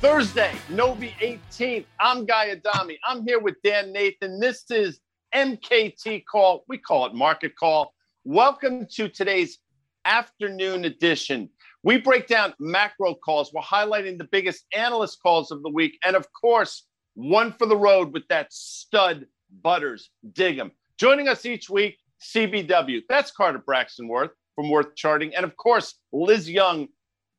Thursday, Novi 18th. I'm Guy Adami. I'm here with Dan Nathan. This is MKT Call. We call it Market Call. Welcome to today's afternoon edition. We break down macro calls. We're highlighting the biggest analyst calls of the week. And of course, one for the road with that stud Butters Diggum. Joining us each week, CBW. That's Carter Braxton Worth from Worth Charting. And of course, Liz Young,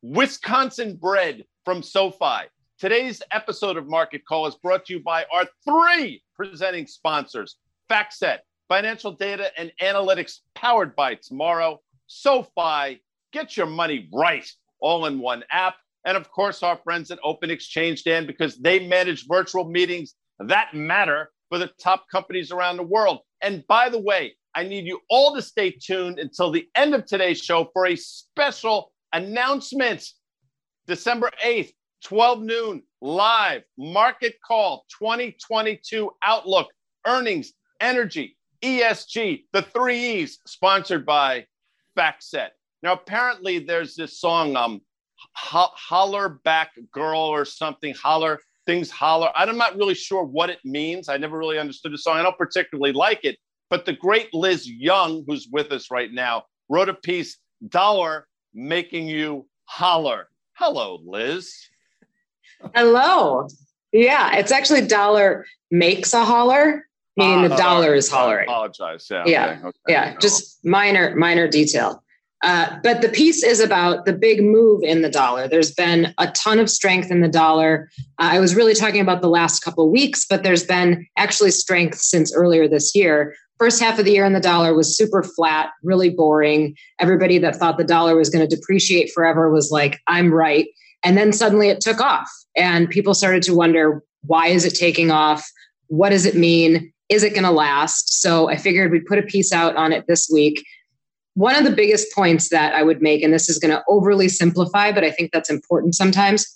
Wisconsin bred from SoFi. Today's episode of Market Call is brought to you by our three presenting sponsors FactSet, financial data and analytics powered by tomorrow, SoFi, get your money right, all in one app. And of course, our friends at Open Exchange, Dan, because they manage virtual meetings that matter for the top companies around the world. And by the way, I need you all to stay tuned until the end of today's show for a special announcement. December 8th, 12 noon, live market call 2022 outlook, earnings, energy, ESG, the three E's, sponsored by FactSet. Now, apparently, there's this song, um, ho- Holler Back Girl or something, Holler, things holler. I'm not really sure what it means. I never really understood the song. I don't particularly like it. But the great Liz Young, who's with us right now, wrote a piece, Dollar Making You Holler. Hello, Liz. Hello. Yeah, it's actually dollar makes a holler, meaning uh, the dollar is hollering. I apologize. Yeah. Yeah. Okay. Yeah. Just minor, minor detail. Uh, but the piece is about the big move in the dollar. There's been a ton of strength in the dollar. Uh, I was really talking about the last couple weeks, but there's been actually strength since earlier this year. First half of the year in the dollar was super flat, really boring. Everybody that thought the dollar was going to depreciate forever was like, I'm right. And then suddenly it took off, and people started to wonder why is it taking off? What does it mean? Is it going to last? So I figured we'd put a piece out on it this week. One of the biggest points that I would make, and this is going to overly simplify, but I think that's important sometimes.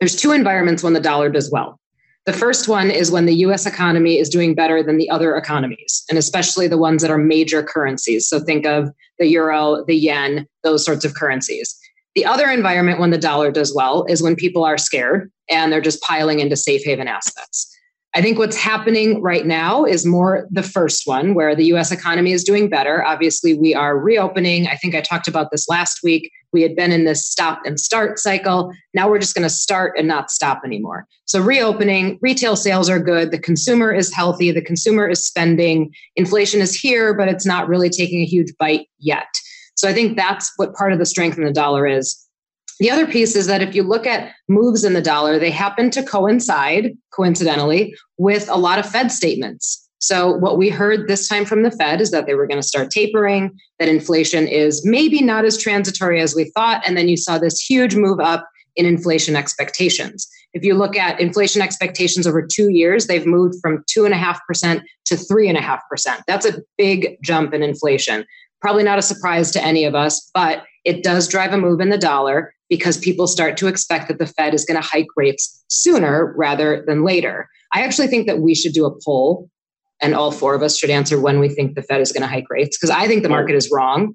There's two environments when the dollar does well. The first one is when the US economy is doing better than the other economies, and especially the ones that are major currencies. So think of the euro, the yen, those sorts of currencies. The other environment when the dollar does well is when people are scared and they're just piling into safe haven assets. I think what's happening right now is more the first one, where the US economy is doing better. Obviously, we are reopening. I think I talked about this last week. We had been in this stop and start cycle. Now we're just going to start and not stop anymore. So, reopening, retail sales are good. The consumer is healthy. The consumer is spending. Inflation is here, but it's not really taking a huge bite yet. So I think that's what part of the strength in the dollar is. The other piece is that if you look at moves in the dollar, they happen to coincide, coincidentally, with a lot of Fed statements. So, what we heard this time from the Fed is that they were going to start tapering, that inflation is maybe not as transitory as we thought. And then you saw this huge move up in inflation expectations. If you look at inflation expectations over two years, they've moved from 2.5% to 3.5%. That's a big jump in inflation. Probably not a surprise to any of us, but it does drive a move in the dollar because people start to expect that the Fed is going to hike rates sooner rather than later. I actually think that we should do a poll and all four of us should answer when we think the Fed is going to hike rates because I think the market is wrong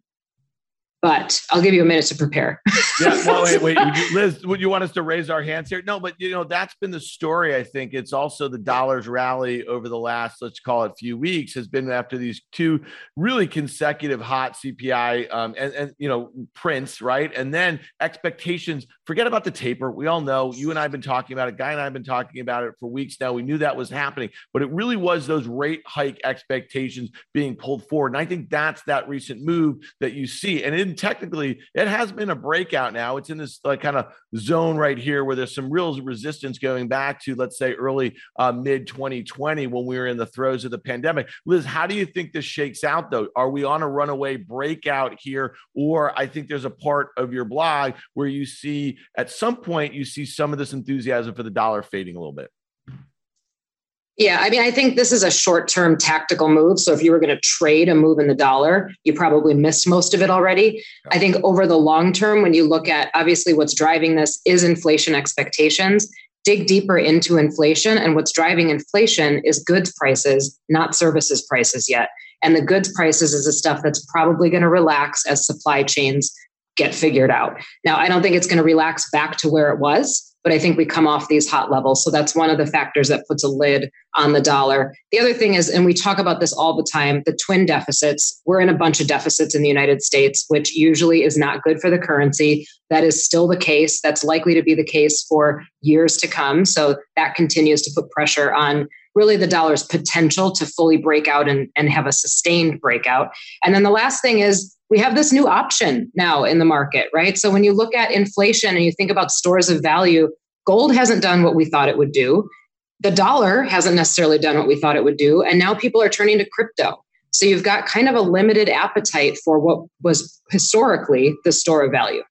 but I'll give you a minute to prepare. yeah. Well, wait, wait, would you, Liz, would you want us to raise our hands here? No, but you know that's been the story. I think it's also the dollars rally over the last, let's call it, few weeks has been after these two really consecutive hot CPI um, and, and you know prints, right? And then expectations. Forget about the taper. We all know. You and I have been talking about it. Guy and I have been talking about it for weeks now. We knew that was happening, but it really was those rate hike expectations being pulled forward. And I think that's that recent move that you see, and technically it has been a breakout now. It's in this like kind of zone right here where there's some real resistance going back to let's say early uh, mid 2020 when we were in the throes of the pandemic. Liz, how do you think this shakes out though? Are we on a runaway breakout here, or I think there's a part of your blog where you see at some point you see some of this enthusiasm for the dollar fading a little bit. Yeah, I mean, I think this is a short term tactical move. So if you were going to trade a move in the dollar, you probably missed most of it already. I think over the long term, when you look at obviously what's driving this is inflation expectations, dig deeper into inflation. And what's driving inflation is goods prices, not services prices yet. And the goods prices is the stuff that's probably going to relax as supply chains get figured out. Now, I don't think it's going to relax back to where it was, but I think we come off these hot levels. So that's one of the factors that puts a lid on the dollar. The other thing is, and we talk about this all the time, the twin deficits. We're in a bunch of deficits in the United States, which usually is not good for the currency. That is still the case. That's likely to be the case for years to come. So that continues to put pressure on really the dollar's potential to fully break out and, and have a sustained breakout. And then the last thing is we have this new option now in the market, right? So when you look at inflation and you think about stores of value, gold hasn't done what we thought it would do. The dollar hasn't necessarily done what we thought it would do. And now people are turning to crypto. So you've got kind of a limited appetite for what was historically the store of value.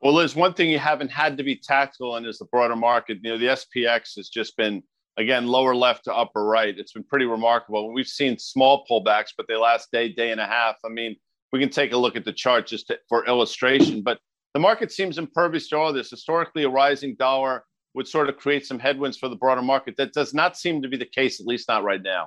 Well, Liz, one thing you haven't had to be tactical in is the broader market. You know, the SPX has just been again lower left to upper right. It's been pretty remarkable. We've seen small pullbacks, but they last day, day and a half. I mean, we can take a look at the chart just to, for illustration. But the market seems impervious to all this. Historically, a rising dollar would sort of create some headwinds for the broader market. That does not seem to be the case, at least not right now.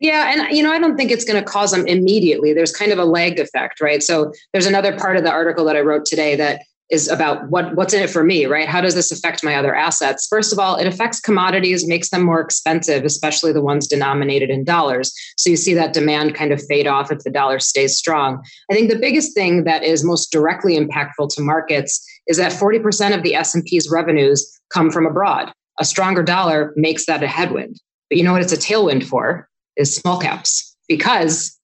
Yeah, and you know, I don't think it's going to cause them immediately. There's kind of a lagged effect, right? So there's another part of the article that I wrote today that is about what what's in it for me, right? How does this affect my other assets? First of all, it affects commodities, makes them more expensive, especially the ones denominated in dollars. So you see that demand kind of fade off if the dollar stays strong. I think the biggest thing that is most directly impactful to markets is that 40% of the S&P's revenues come from abroad. A stronger dollar makes that a headwind. But you know what it's a tailwind for? Is small caps because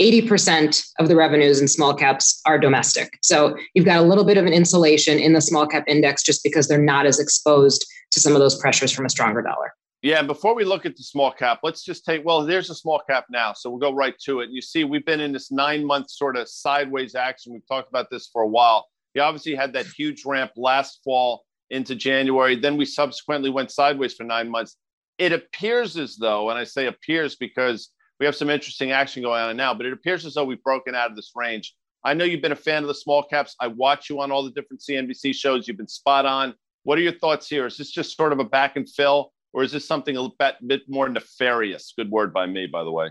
80% of the revenues in small caps are domestic. So you've got a little bit of an insulation in the small cap index just because they're not as exposed to some of those pressures from a stronger dollar. Yeah, and before we look at the small cap, let's just take well, there's a small cap now. So we'll go right to it. You see, we've been in this nine month sort of sideways action. We've talked about this for a while. You obviously had that huge ramp last fall into January. Then we subsequently went sideways for nine months. It appears as though, and I say appears because we have some interesting action going on now, but it appears as though we've broken out of this range. I know you've been a fan of the small caps. I watch you on all the different CNBC shows. You've been spot on. What are your thoughts here? Is this just sort of a back and fill, or is this something a bit, more nefarious? Good word by me, by the way.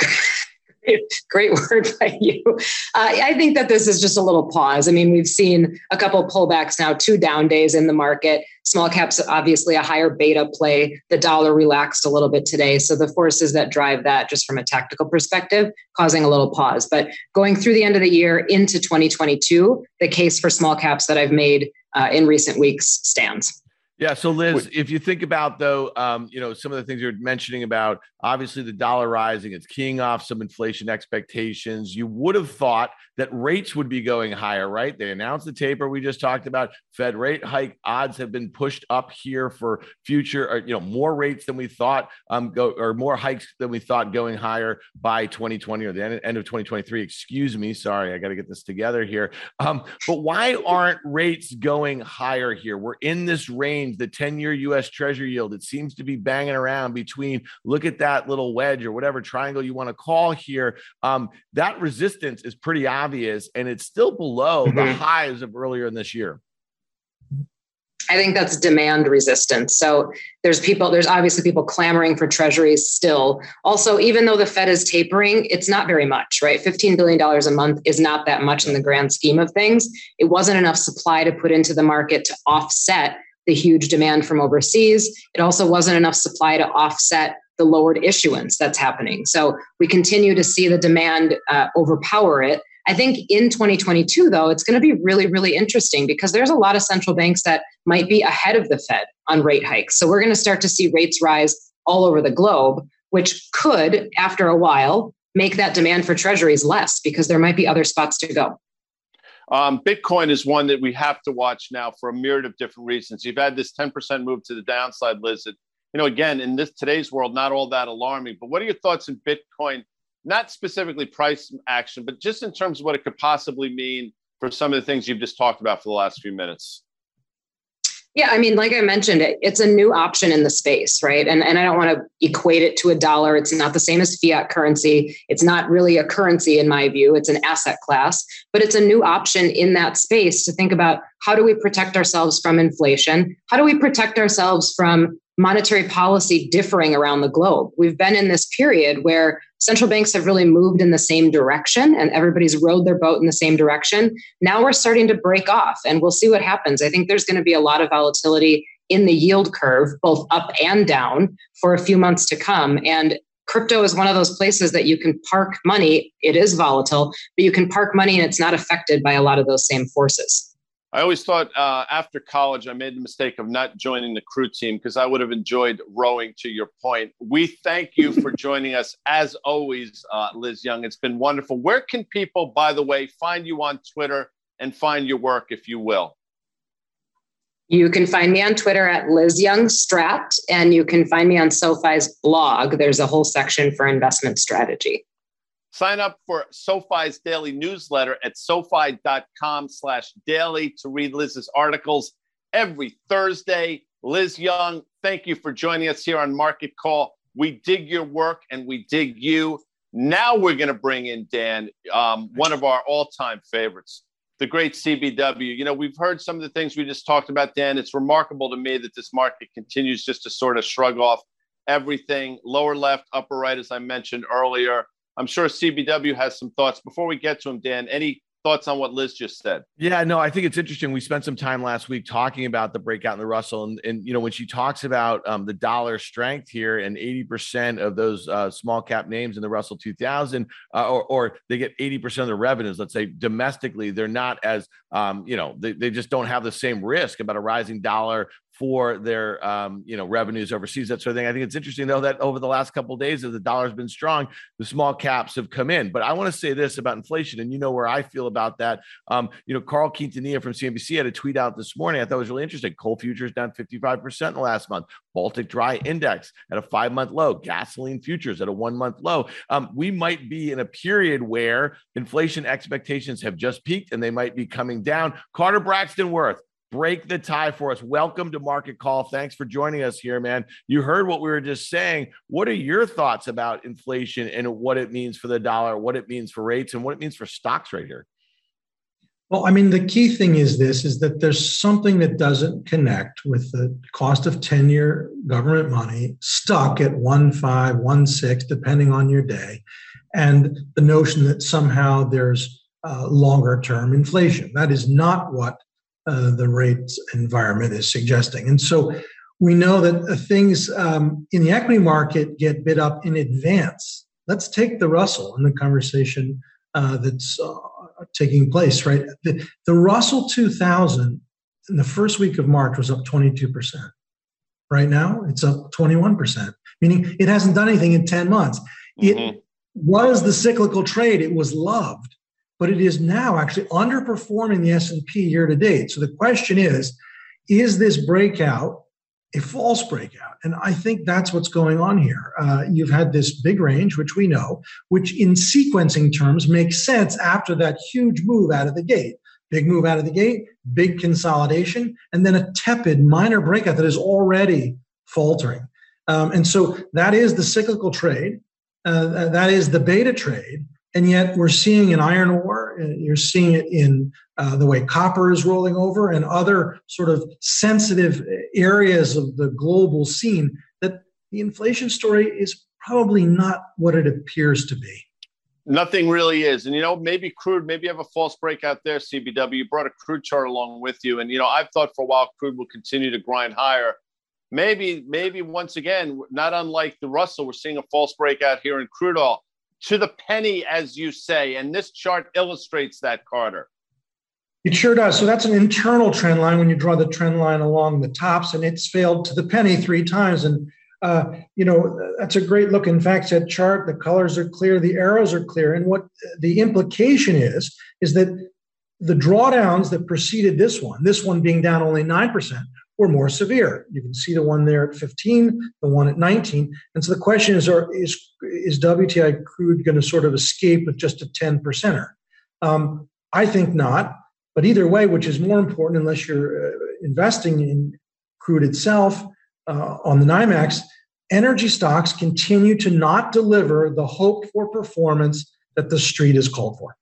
Great word by you. Uh, I think that this is just a little pause. I mean, we've seen a couple pullbacks now, two down days in the market. Small caps, obviously, a higher beta play. The dollar relaxed a little bit today. So the forces that drive that, just from a tactical perspective, causing a little pause. But going through the end of the year into 2022, the case for small caps that I've made uh, in recent weeks stands. Yeah. So, Liz, if you think about though, um, you know, some of the things you're mentioning about obviously the dollar rising, it's keying off some inflation expectations. You would have thought that rates would be going higher, right? They announced the taper we just talked about. Fed rate hike odds have been pushed up here for future, or, you know, more rates than we thought, um, go or more hikes than we thought going higher by 2020 or the end, end of 2023. Excuse me, sorry, I got to get this together here. Um, but why aren't rates going higher here? We're in this range, the 10-year U.S. Treasury yield. It seems to be banging around between. Look at that little wedge or whatever triangle you want to call here. Um, that resistance is pretty obvious obvious, and it's still below mm-hmm. the highs of earlier in this year. I think that's demand resistance. So there's people, there's obviously people clamoring for treasuries still. Also, even though the Fed is tapering, it's not very much, right? $15 billion a month is not that much in the grand scheme of things. It wasn't enough supply to put into the market to offset the huge demand from overseas. It also wasn't enough supply to offset the lowered issuance that's happening. So we continue to see the demand uh, overpower it. I think in 2022, though, it's going to be really, really interesting because there's a lot of central banks that might be ahead of the Fed on rate hikes. So we're going to start to see rates rise all over the globe, which could, after a while, make that demand for treasuries less because there might be other spots to go. Um, Bitcoin is one that we have to watch now for a myriad of different reasons. You've had this 10% move to the downside, Liz. That, you know, again, in this today's world, not all that alarming. But what are your thoughts in Bitcoin not specifically price action, but just in terms of what it could possibly mean for some of the things you've just talked about for the last few minutes? Yeah, I mean, like I mentioned, it, it's a new option in the space, right? And, and I don't want to equate it to a dollar. It's not the same as fiat currency. It's not really a currency, in my view. It's an asset class, but it's a new option in that space to think about how do we protect ourselves from inflation? How do we protect ourselves from monetary policy differing around the globe? We've been in this period where central banks have really moved in the same direction and everybody's rowed their boat in the same direction. Now we're starting to break off and we'll see what happens. I think there's going to be a lot of volatility in the yield curve, both up and down, for a few months to come. And crypto is one of those places that you can park money. It is volatile, but you can park money and it's not affected by a lot of those same forces. I always thought uh, after college, I made the mistake of not joining the crew team because I would have enjoyed rowing to your point. We thank you for joining us as always, uh, Liz Young. It's been wonderful. Where can people, by the way, find you on Twitter and find your work, if you will? You can find me on Twitter at Liz Young Strat, and you can find me on SoFi's blog. There's a whole section for investment strategy. Sign up for SoFi's daily newsletter at SoFi.com slash daily to read Liz's articles every Thursday. Liz Young, thank you for joining us here on Market Call. We dig your work and we dig you. Now we're going to bring in Dan, um, one of our all-time favorites the great CBW. You know, we've heard some of the things we just talked about, Dan. It's remarkable to me that this market continues just to sort of shrug off everything lower left, upper right, as I mentioned earlier. I'm sure CBW has some thoughts. Before we get to him, Dan, any thoughts on what Liz just said? Yeah, no, I think it's interesting. We spent some time last week talking about the breakout in the Russell, and, and you know when she talks about um, the dollar strength here, and eighty percent of those uh, small cap names in the Russell 2000, uh, or, or they get eighty percent of the revenues. Let's say domestically, they're not as um, you know they, they just don't have the same risk about a rising dollar for their um, you know revenues overseas, that sort of thing. I think it's interesting though that over the last couple of days, as the dollar's been strong, the small caps have come in. But I want to say this about inflation, and you know where I feel about that. Um, you know, Carl Quintanilla from CNBC had a tweet out this morning. I thought it was really interesting. Coal futures down 55% in the last month. Baltic Dry Index at a five month low. Gasoline futures at a one month low. Um, we might be in a period where inflation expectations have just peaked and they might be coming down. Carter Braxton Worth break the tie for us. Welcome to Market Call. Thanks for joining us here, man. You heard what we were just saying. What are your thoughts about inflation and what it means for the dollar, what it means for rates, and what it means for stocks right here? Well, I mean, the key thing is this is that there's something that doesn't connect with the cost of 10 year government money stuck at one five, one six, depending on your day, and the notion that somehow there's uh, longer term inflation. That is not what uh, the rate environment is suggesting. And so we know that things um, in the equity market get bid up in advance. Let's take the Russell in the conversation uh, that's uh, taking place, right? The, the Russell 2000 in the first week of March was up 22%. Right now, it's up 21%, meaning it hasn't done anything in 10 months. Mm-hmm. It was the cyclical trade, it was loved but it is now actually underperforming the S&P year to date. So the question is, is this breakout a false breakout? And I think that's what's going on here. Uh, you've had this big range, which we know, which in sequencing terms makes sense after that huge move out of the gate. Big move out of the gate, big consolidation, and then a tepid minor breakout that is already faltering. Um, and so that is the cyclical trade. Uh, that is the beta trade. And yet we're seeing in iron ore, you're seeing it in uh, the way copper is rolling over and other sort of sensitive areas of the global scene that the inflation story is probably not what it appears to be. Nothing really is. And, you know, maybe crude, maybe you have a false breakout there, CBW. You brought a crude chart along with you. And, you know, I've thought for a while crude will continue to grind higher. Maybe, maybe once again, not unlike the Russell, we're seeing a false breakout here in crude oil to the penny, as you say. And this chart illustrates that, Carter. It sure does. So that's an internal trend line when you draw the trend line along the tops, and it's failed to the penny three times. And uh, you know that's a great look. In fact, that chart, the colors are clear, the arrows are clear, and what the implication is is that the drawdowns that preceded this one, this one being down only nine percent, were more severe. You can see the one there at 15, the one at 19. And so the question is, are, is, is WTI crude going to sort of escape with just a 10 percenter? Um, I think not. But either way, which is more important unless you're uh, investing in crude itself uh, on the NYMEX, energy stocks continue to not deliver the hope for performance that the street is called for.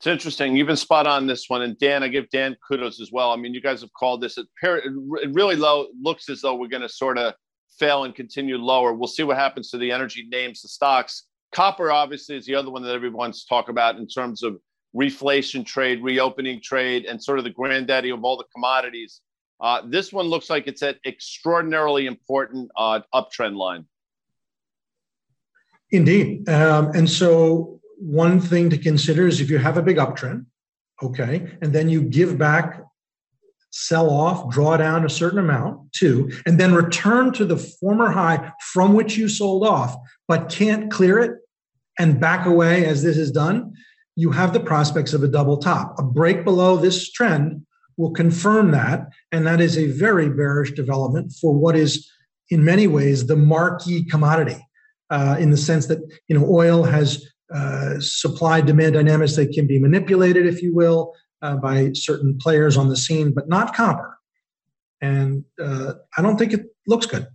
It's interesting. You've been spot on this one, and Dan, I give Dan kudos as well. I mean, you guys have called this. It really low looks as though we're going to sort of fail and continue lower. We'll see what happens to the energy names, the stocks. Copper, obviously, is the other one that everyone's talk about in terms of reflation trade, reopening trade, and sort of the granddaddy of all the commodities. Uh, this one looks like it's at extraordinarily important uh, uptrend line. Indeed. Um, and so, one thing to consider is if you have a big uptrend, okay, and then you give back, sell off, draw down a certain amount too, and then return to the former high from which you sold off, but can't clear it and back away as this is done, you have the prospects of a double top. A break below this trend will confirm that. And that is a very bearish development for what is, in many ways, the marquee commodity, uh, in the sense that you know oil has uh, supply demand dynamics that can be manipulated, if you will, uh, by certain players on the scene, but not copper. And uh, I don't think it looks good.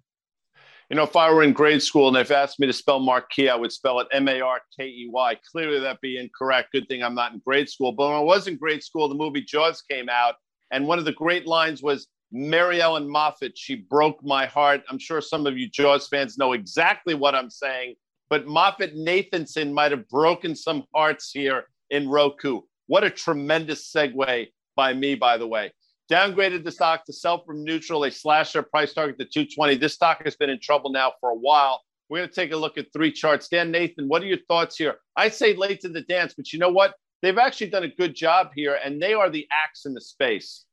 You know, if I were in grade school and they've asked me to spell marquee, I would spell it M A R K E Y. Clearly, that'd be incorrect. Good thing I'm not in grade school. But when I was in grade school, the movie Jaws came out, and one of the great lines was Mary Ellen Moffat. She broke my heart. I'm sure some of you Jaws fans know exactly what I'm saying, but Moffett Nathanson might have broken some hearts here in Roku. What a tremendous segue by me, by the way downgraded the stock to sell from neutral. They slashed their price target to 220. This stock has been in trouble now for a while. We're going to take a look at three charts. Dan Nathan, what are your thoughts here? I say late to the dance, but you know what? They've actually done a good job here, and they are the axe in the space.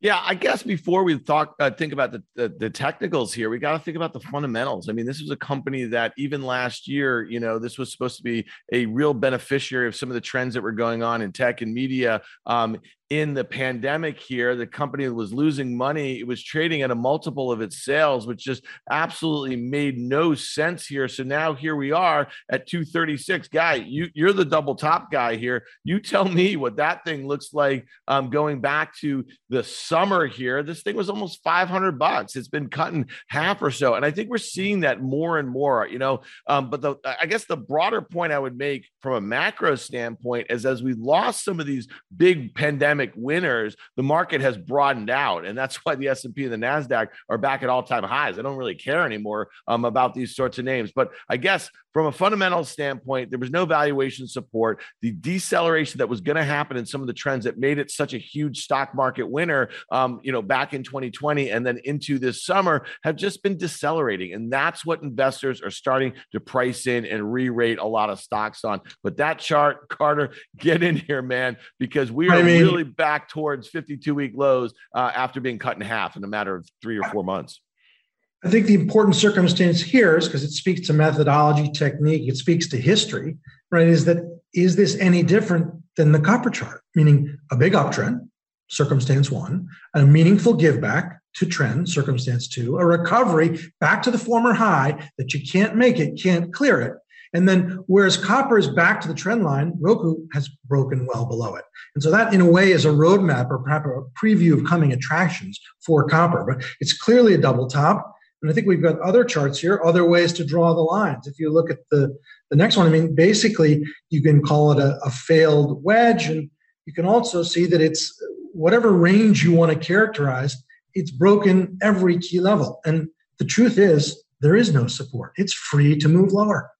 Yeah, I guess before we talk, uh, think about the, the, the technicals here, we got to think about the fundamentals. I mean, this was a company that even last year, you know, this was supposed to be a real beneficiary of some of the trends that were going on in tech and media. Um, in the pandemic here, the company was losing money. It was trading at a multiple of its sales, which just absolutely made no sense here. So now here we are at 236. Guy, you, you're the double top guy here. You tell me what that thing looks like um, going back to the summer here. This thing was almost 500 bucks. It's been cutting half or so. And I think we're seeing that more and more, you know. Um, but the, I guess the broader point I would make from a macro standpoint is as we lost some of these big pandemic pandemic winners, the market has broadened out, and that's why the S and P and the Nasdaq are back at all time highs. I don't really care anymore um, about these sorts of names, but I guess from a fundamental standpoint, there was no valuation support. The deceleration that was going to happen in some of the trends that made it such a huge stock market winner, um, you know, back in 2020 and then into this summer have just been decelerating, and that's what investors are starting to price in and re-rate a lot of stocks on. But that chart, Carter, get in here, man, because we are I mean, really back towards 52 week lows uh, after being cut in half in a matter of three or four months. I think the important circumstance here is because it speaks to methodology, technique, it speaks to history, right? Is that is this any different than the copper chart? Meaning a big uptrend, circumstance one, a meaningful give back to trend, circumstance two, a recovery back to the former high that you can't make it, can't clear it, and then, whereas copper is back to the trend line, Roku has broken well below it. And so, that in a way is a roadmap or perhaps a preview of coming attractions for copper. But it's clearly a double top. And I think we've got other charts here, other ways to draw the lines. If you look at the, the next one, I mean, basically, you can call it a, a failed wedge. And you can also see that it's whatever range you want to characterize, it's broken every key level. And the truth is, there is no support. It's free to move lower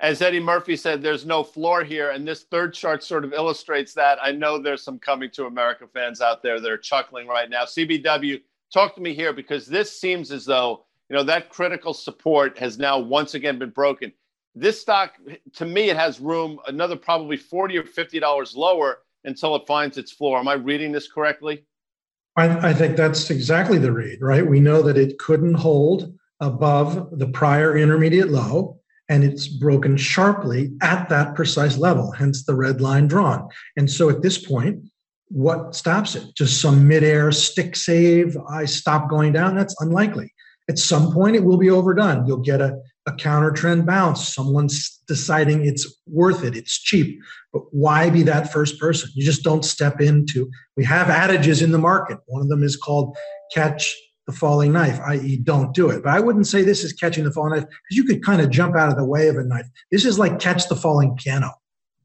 as Eddie Murphy said, there's no floor here. And this third chart sort of illustrates that. I know there's some coming to America fans out there that are chuckling right now. CBW, talk to me here because this seems as though, you know, that critical support has now once again been broken. This stock, to me, it has room another probably 40 or $50 lower until it finds its floor. Am I reading this correctly? I, I think that's exactly the read, right? We know that it couldn't hold above the prior intermediate low and it's broken sharply at that precise level, hence the red line drawn. And so at this point, what stops it? Just some midair stick save, I stop going down? That's unlikely. At some point, it will be overdone. You'll get a, a counter trend bounce. Someone's deciding it's worth it, it's cheap. But why be that first person? You just don't step into. We have adages in the market. One of them is called catch the falling knife, i.e., don't do it. But I wouldn't say this is catching the falling knife because you could kind of jump out of the way of a knife. This is like catch the falling piano.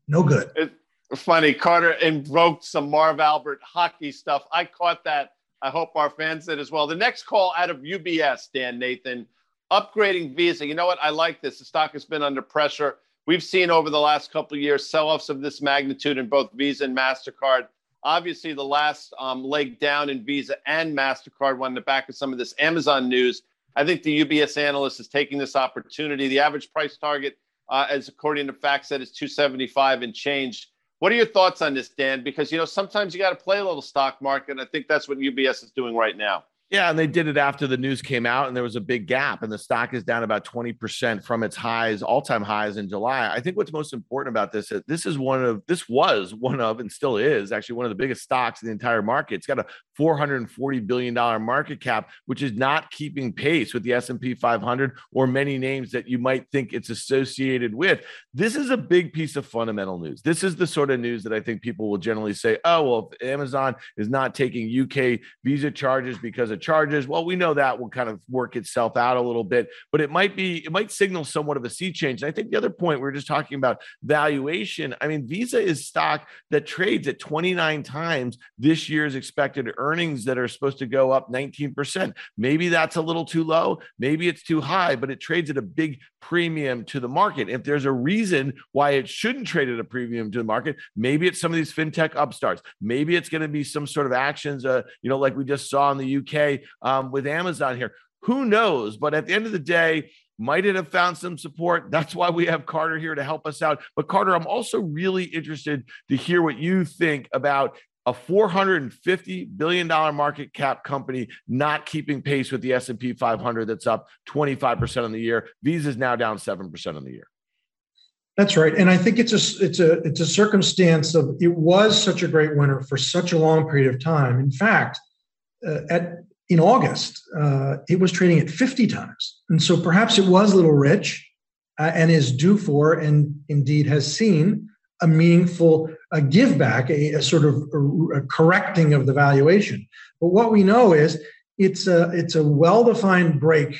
No good. It's funny. Carter invoked some Marv Albert hockey stuff. I caught that. I hope our fans did as well. The next call out of UBS, Dan Nathan, upgrading Visa. You know what? I like this. The stock has been under pressure. We've seen over the last couple of years sell-offs of this magnitude in both Visa and Mastercard. Obviously, the last um, leg down in Visa and Mastercard went in the back of some of this Amazon news. I think the UBS analyst is taking this opportunity. The average price target, uh, as according to FactSet, is 275 and change. What are your thoughts on this, Dan? Because you know sometimes you got to play a little stock market, and I think that's what UBS is doing right now. Yeah, and they did it after the news came out, and there was a big gap, and the stock is down about 20% from its highs, all-time highs in July. I think what's most important about this is this is one of this was one of and still is actually one of the biggest stocks in the entire market. It's got a 440 billion dollar market cap, which is not keeping pace with the S&P 500 or many names that you might think it's associated with. This is a big piece of fundamental news. This is the sort of news that I think people will generally say, "Oh, well, Amazon is not taking UK visa charges because of charges. Well, we know that will kind of work itself out a little bit, but it might be, it might signal somewhat of a sea change. And I think the other point we are just talking about valuation. I mean, Visa is stock that trades at 29 times this year's expected earnings that are supposed to go up 19%. Maybe that's a little too low. Maybe it's too high, but it trades at a big premium to the market. If there's a reason why it shouldn't trade at a premium to the market, maybe it's some of these fintech upstarts. Maybe it's going to be some sort of actions, uh, you know, like we just saw in the UK um, with Amazon here. Who knows? But at the end of the day, might it have found some support? That's why we have Carter here to help us out. But Carter, I'm also really interested to hear what you think about a 450 billion dollar market cap company not keeping pace with the S&P 500 that's up 25% on the year. Visa is now down 7% on the year. That's right, and I think it's a it's a it's a circumstance of it was such a great winner for such a long period of time. In fact, uh, at in August, uh, it was trading at 50 times. And so perhaps it was a little rich uh, and is due for, and indeed has seen, a meaningful uh, give back, a, a sort of a, a correcting of the valuation. But what we know is it's a, it's a well defined break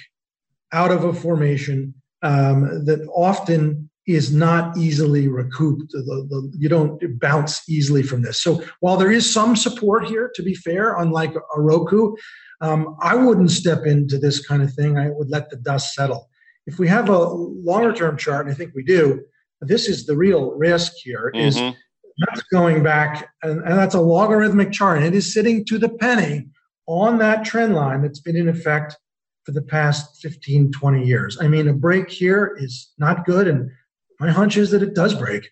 out of a formation um, that often is not easily recouped. The, the, you don't bounce easily from this. So while there is some support here, to be fair, unlike a Roku, um, I wouldn't step into this kind of thing. I would let the dust settle. If we have a longer term chart, and I think we do, this is the real risk here. Mm-hmm. Is that's going back, and, and that's a logarithmic chart, and it is sitting to the penny on that trend line that's been in effect for the past 15, 20 years. I mean, a break here is not good, and my hunch is that it does break.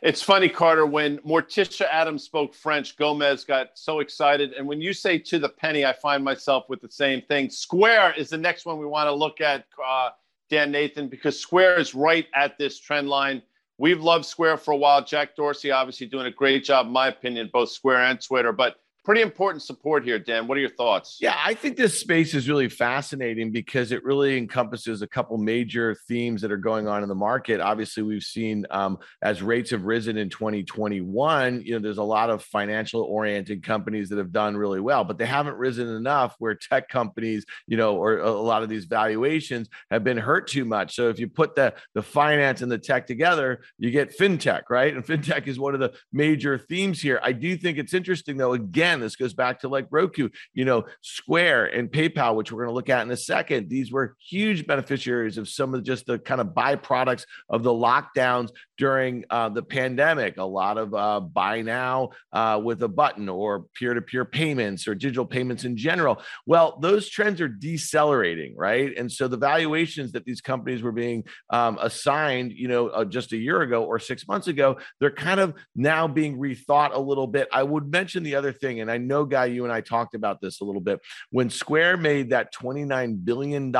It's funny, Carter, when Morticia Addams spoke French, Gomez got so excited. And when you say to the penny, I find myself with the same thing. Square is the next one we want to look at, uh, Dan Nathan, because Square is right at this trend line. We've loved Square for a while. Jack Dorsey obviously doing a great job, in my opinion, both Square and Twitter. But pretty important support here, Dan. What are your thoughts? Yeah, I think this space is really fascinating because it really encompasses a couple major themes that are going on in the market. Obviously, we've seen um, as rates have risen in 2021, you know, there's a lot of financial oriented companies that have done really well, but they haven't risen enough where tech companies, you know, or a lot of these valuations have been hurt too much. So if you put the the finance and the tech together, you get fintech, right? And fintech is one of the major themes here. I do think it's interesting though, again again, this goes back to like Roku, you know, Square and PayPal, which we're going to look at in a second. These were huge beneficiaries of some of just the kind of byproducts of the lockdowns during uh, the pandemic. A lot of uh, buy now uh, with a button or peer to peer payments or digital payments in general. Well, those trends are decelerating, right? And so the valuations that these companies were being um, assigned, you know, uh, just a year ago or six months ago, they're kind of now being rethought a little bit. I would mention the other thing, and I know, Guy, you and I talked about this a little bit. When Square made that $29 billion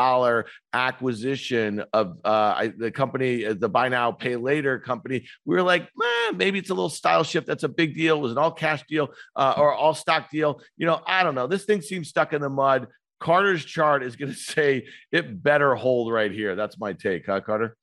acquisition of uh, the company, uh, the buy now, pay later company, we were like, eh, maybe it's a little style shift. That's a big deal. It was an all cash deal uh, or all stock deal. You know, I don't know. This thing seems stuck in the mud. Carter's chart is going to say it better hold right here. That's my take, huh, Carter?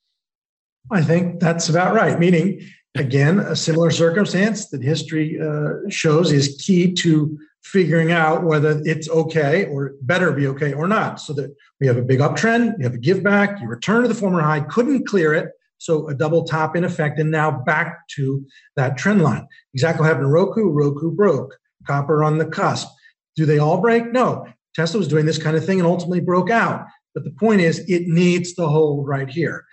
I think that's about right. Meaning, again, a similar circumstance that history uh, shows is key to figuring out whether it's okay or better be okay or not. So that we have a big uptrend, you have a give back, you return to the former high, couldn't clear it. So a double top in effect, and now back to that trend line. Exactly what happened to Roku. Roku broke. Copper on the cusp. Do they all break? No. Tesla was doing this kind of thing and ultimately broke out. But the point is, it needs to hold right here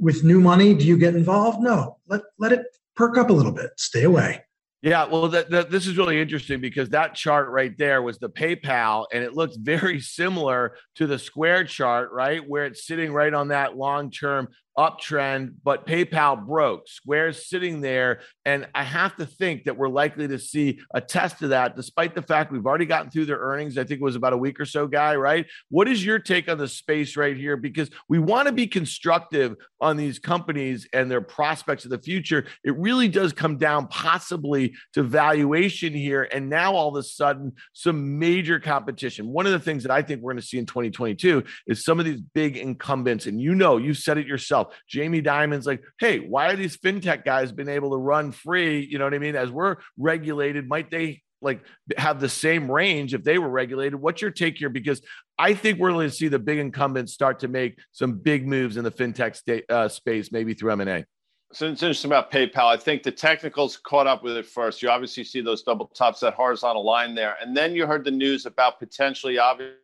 with new money, do you get involved? No. Let let it perk up a little bit. Stay away. Yeah, well, this is really interesting because that chart right there was the PayPal, and it looks very similar to the Square chart, right, where it's sitting right on that long-term uptrend, but PayPal broke. Square's sitting there. And I have to think that we're likely to see a test of that, despite the fact we've already gotten through their earnings. I think it was about a week or so, guy, right? What is your take on the space right here? Because we want to be constructive on these companies and their prospects of the future. It really does come down possibly to valuation here. And now all of a sudden, some major competition. One of the things that I think we're going to see in 2022 is some of these big incumbents. And you know, you said it yourself Jamie Dimon's like, hey, why are these fintech guys been able to run free? You know what I mean? As we're regulated, might they like have the same range if they were regulated? What's your take here? Because I think we're going to see the big incumbents start to make some big moves in the fintech sta- uh, space, maybe through M and A. So it's interesting about PayPal. I think the technicals caught up with it first. You obviously see those double tops, that horizontal line there, and then you heard the news about potentially obviously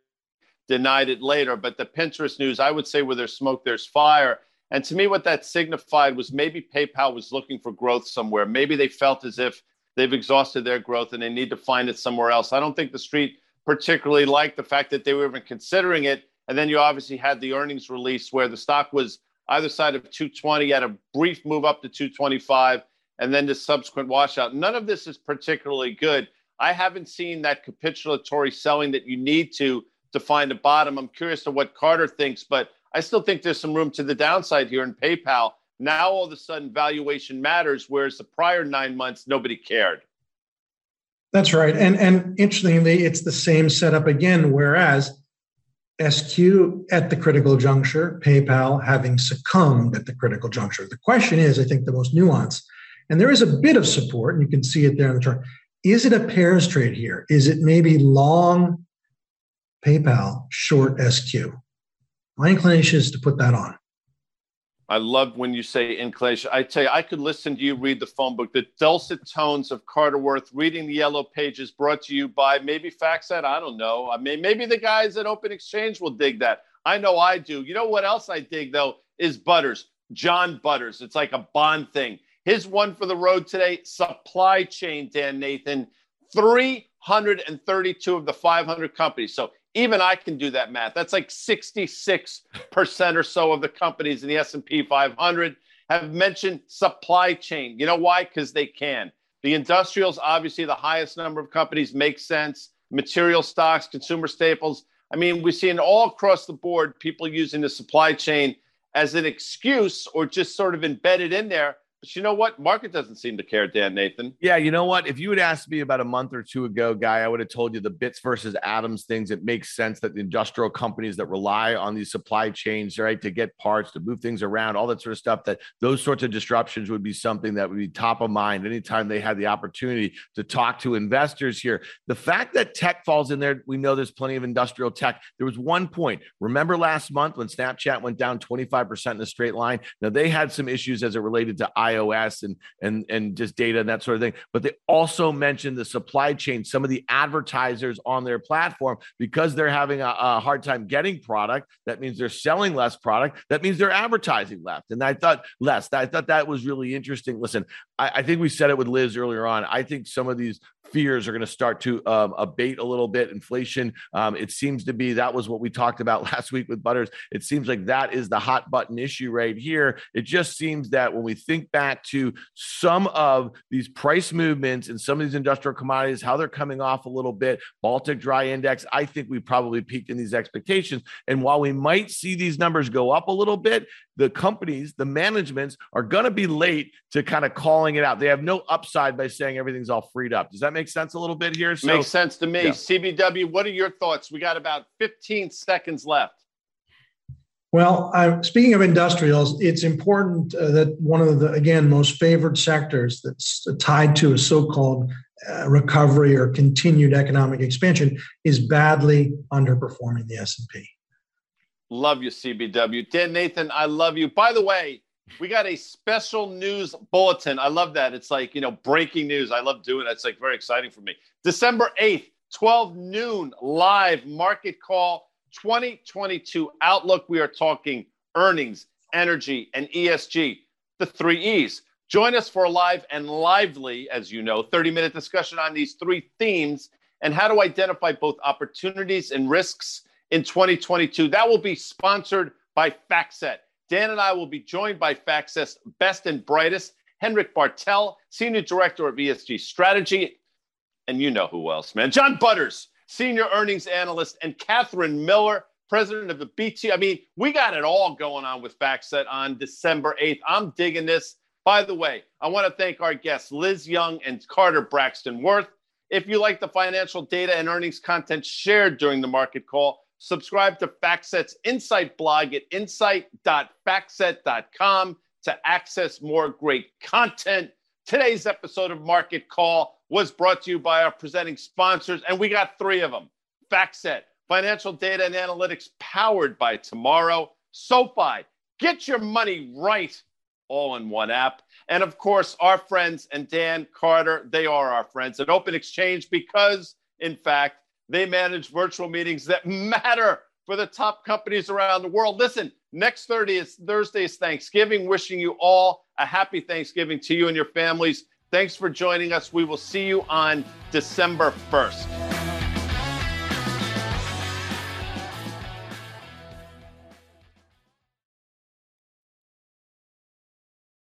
denied it later. But the Pinterest news, I would say, where there's smoke, there's fire. And to me, what that signified was maybe PayPal was looking for growth somewhere. Maybe they felt as if they've exhausted their growth and they need to find it somewhere else. I don't think the street particularly liked the fact that they were even considering it. And then you obviously had the earnings release where the stock was either side of 220, had a brief move up to 225, and then the subsequent washout. None of this is particularly good. I haven't seen that capitulatory selling that you need to to find a bottom. I'm curious to what Carter thinks, but I still think there's some room to the downside here in PayPal. Now all of a sudden valuation matters, whereas the prior nine months nobody cared. That's right. And and interestingly, it's the same setup again, whereas SQ at the critical juncture, PayPal having succumbed at the critical juncture. The question is, I think, the most nuanced, and there is a bit of support, and you can see it there in the chart. Is it a pairs trade here? Is it maybe long PayPal, short SQ? My inclination is to put that on. I love when you say inclination. I tell you, I could listen to you read the phone book. The dulcet tones of Carter Worth reading the yellow pages brought to you by maybe FactSet. I don't know. I mean, maybe the guys at Open Exchange will dig that. I know I do. You know what else I dig though is Butters, John Butters. It's like a bond thing. His one for the road today, supply chain, Dan Nathan, 332 of the 500 companies. So even I can do that math. That's like 66% or so of the companies in the S&P 500 have mentioned supply chain. You know why? Because they can. The industrials, obviously, the highest number of companies makes sense. Material stocks, consumer staples. I mean, we're seeing all across the board people using the supply chain as an excuse or just sort of embedded in there but you know what? Market doesn't seem to care, Dan Nathan. Yeah, you know what? If you had asked me about a month or two ago, guy, I would have told you the bits versus atoms things. It makes sense that the industrial companies that rely on these supply chains, right, to get parts, to move things around, all that sort of stuff, that those sorts of disruptions would be something that would be top of mind anytime they had the opportunity to talk to investors here. The fact that tech falls in there, we know there's plenty of industrial tech. There was one point. Remember last month when Snapchat went down 25% in a straight line? Now they had some issues as it related to I iOS and and and just data and that sort of thing. But they also mentioned the supply chain. Some of the advertisers on their platform because they're having a, a hard time getting product. That means they're selling less product. That means they're advertising less. And I thought less. I thought that was really interesting. Listen, I, I think we said it with Liz earlier on. I think some of these fears are going to start to um, abate a little bit. Inflation, um, it seems to be that was what we talked about last week with Butters. It seems like that is the hot button issue right here. It just seems that when we think back to some of these price movements and some of these industrial commodities, how they're coming off a little bit, Baltic Dry Index, I think we probably peaked in these expectations. And while we might see these numbers go up a little bit, the companies, the managements are going to be late to kind of calling it out. They have no upside by saying everything's all freed up. Does that make sense a little bit here? So, Makes sense to me. Yeah. CBW, what are your thoughts? We got about 15 seconds left. Well, I'm, speaking of industrials, it's important uh, that one of the again most favored sectors that's tied to a so-called uh, recovery or continued economic expansion is badly underperforming the S&P. Love you, CBW. Dan Nathan, I love you. By the way, we got a special news bulletin. I love that. It's like, you know, breaking news. I love doing it. It's like very exciting for me. December 8th, 12 noon, live market call 2022 outlook. We are talking earnings, energy, and ESG, the three E's. Join us for a live and lively, as you know, 30 minute discussion on these three themes and how to identify both opportunities and risks in 2022. That will be sponsored by FactSet. Dan and I will be joined by FactSet's best and brightest, Henrik Bartel, Senior Director of ESG Strategy. And you know who else, man. John Butters, Senior Earnings Analyst, and Catherine Miller, President of the BT. I mean, we got it all going on with FactSet on December 8th. I'm digging this. By the way, I want to thank our guests, Liz Young and Carter Braxton Worth. If you like the financial data and earnings content shared during the market call, subscribe to FactSet's Insight blog at insight.factset.com to access more great content. Today's episode of Market Call was brought to you by our presenting sponsors, and we got three of them FactSet, financial data and analytics powered by Tomorrow, SoFi, get your money right all in one app. And of course, our friends and Dan Carter, they are our friends at Open Exchange because, in fact, they manage virtual meetings that matter for the top companies around the world. Listen, next Thursday is Thursday is Thanksgiving. Wishing you all a happy Thanksgiving to you and your families. Thanks for joining us. We will see you on December 1st.